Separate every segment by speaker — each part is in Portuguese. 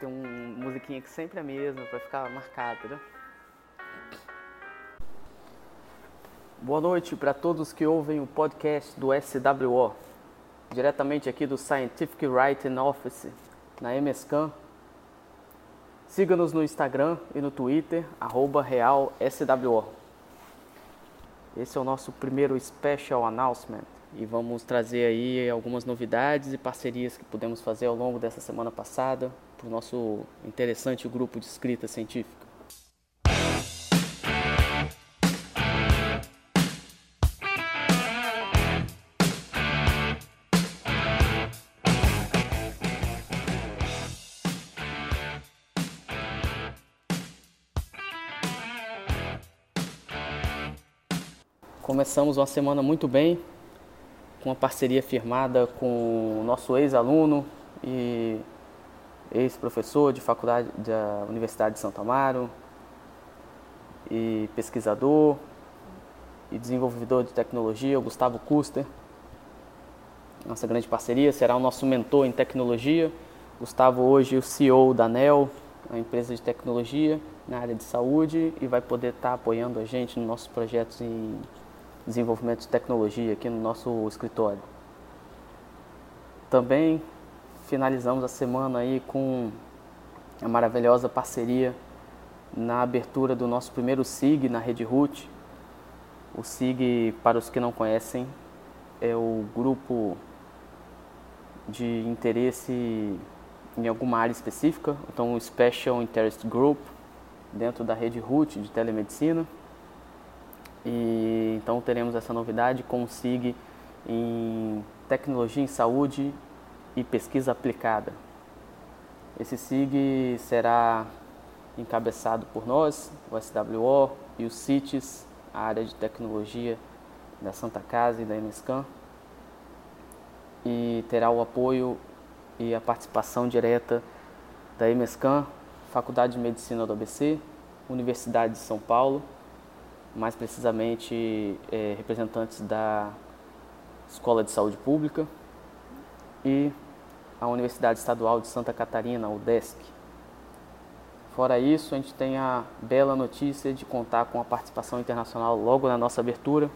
Speaker 1: Tem uma musiquinha que sempre é a mesma para ficar marcada, entendeu? Boa noite para todos que ouvem o podcast do SWO, diretamente aqui do Scientific Writing Office, na MSCAM. Siga-nos no Instagram e no Twitter, RealSWO. Esse é o nosso primeiro special announcement e vamos trazer aí algumas novidades e parcerias que pudemos fazer ao longo dessa semana passada para o nosso interessante grupo de escrita científica. Começamos uma semana muito bem, com uma parceria firmada com o nosso ex-aluno e ex-professor de faculdade da Universidade de Santo Amaro e pesquisador e desenvolvedor de tecnologia, o Gustavo Custer. Nossa grande parceria será o nosso mentor em tecnologia. Gustavo hoje é o CEO da NEL, uma empresa de tecnologia na área de saúde e vai poder estar apoiando a gente nos nossos projetos em desenvolvimento de tecnologia aqui no nosso escritório. Também finalizamos a semana aí com a maravilhosa parceria na abertura do nosso primeiro SIG na Rede Root. O SIG, para os que não conhecem, é o grupo de interesse em alguma área específica, então o Special Interest Group dentro da rede Root de telemedicina. E então teremos essa novidade com o SIG em tecnologia em saúde e pesquisa aplicada. Esse SIG será encabeçado por nós, o SWO e o CITES, a área de tecnologia da Santa Casa e da MSCAM, e terá o apoio e a participação direta da MSCAM, Faculdade de Medicina do ABC, Universidade de São Paulo, mais precisamente é, representantes da Escola de Saúde Pública e a Universidade Estadual de Santa Catarina, UDESC. Fora isso, a gente tem a bela notícia de contar com a participação internacional logo na nossa abertura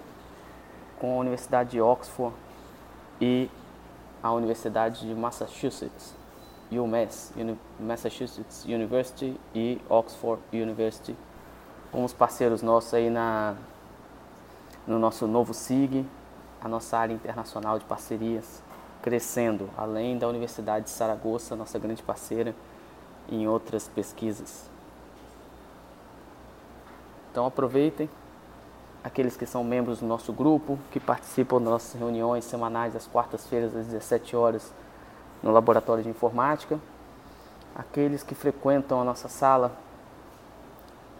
Speaker 1: com a Universidade de Oxford e a Universidade de Massachusetts, UMass, Massachusetts University e Oxford University com os parceiros nossos aí na, no nosso novo SIG, a nossa área internacional de parcerias crescendo, além da Universidade de Saragoça, nossa grande parceira, em outras pesquisas. Então aproveitem, aqueles que são membros do nosso grupo, que participam das nossas reuniões semanais às quartas-feiras às 17 horas no laboratório de informática, aqueles que frequentam a nossa sala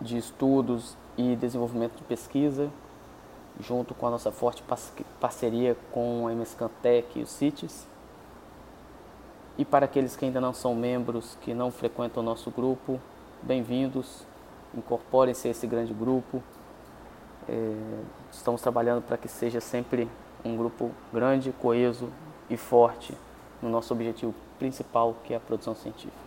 Speaker 1: de estudos e desenvolvimento de pesquisa, junto com a nossa forte parceria com a MSCantec e o CITES. E para aqueles que ainda não são membros, que não frequentam o nosso grupo, bem-vindos, incorporem-se a esse grande grupo. É, estamos trabalhando para que seja sempre um grupo grande, coeso e forte no nosso objetivo principal, que é a produção científica.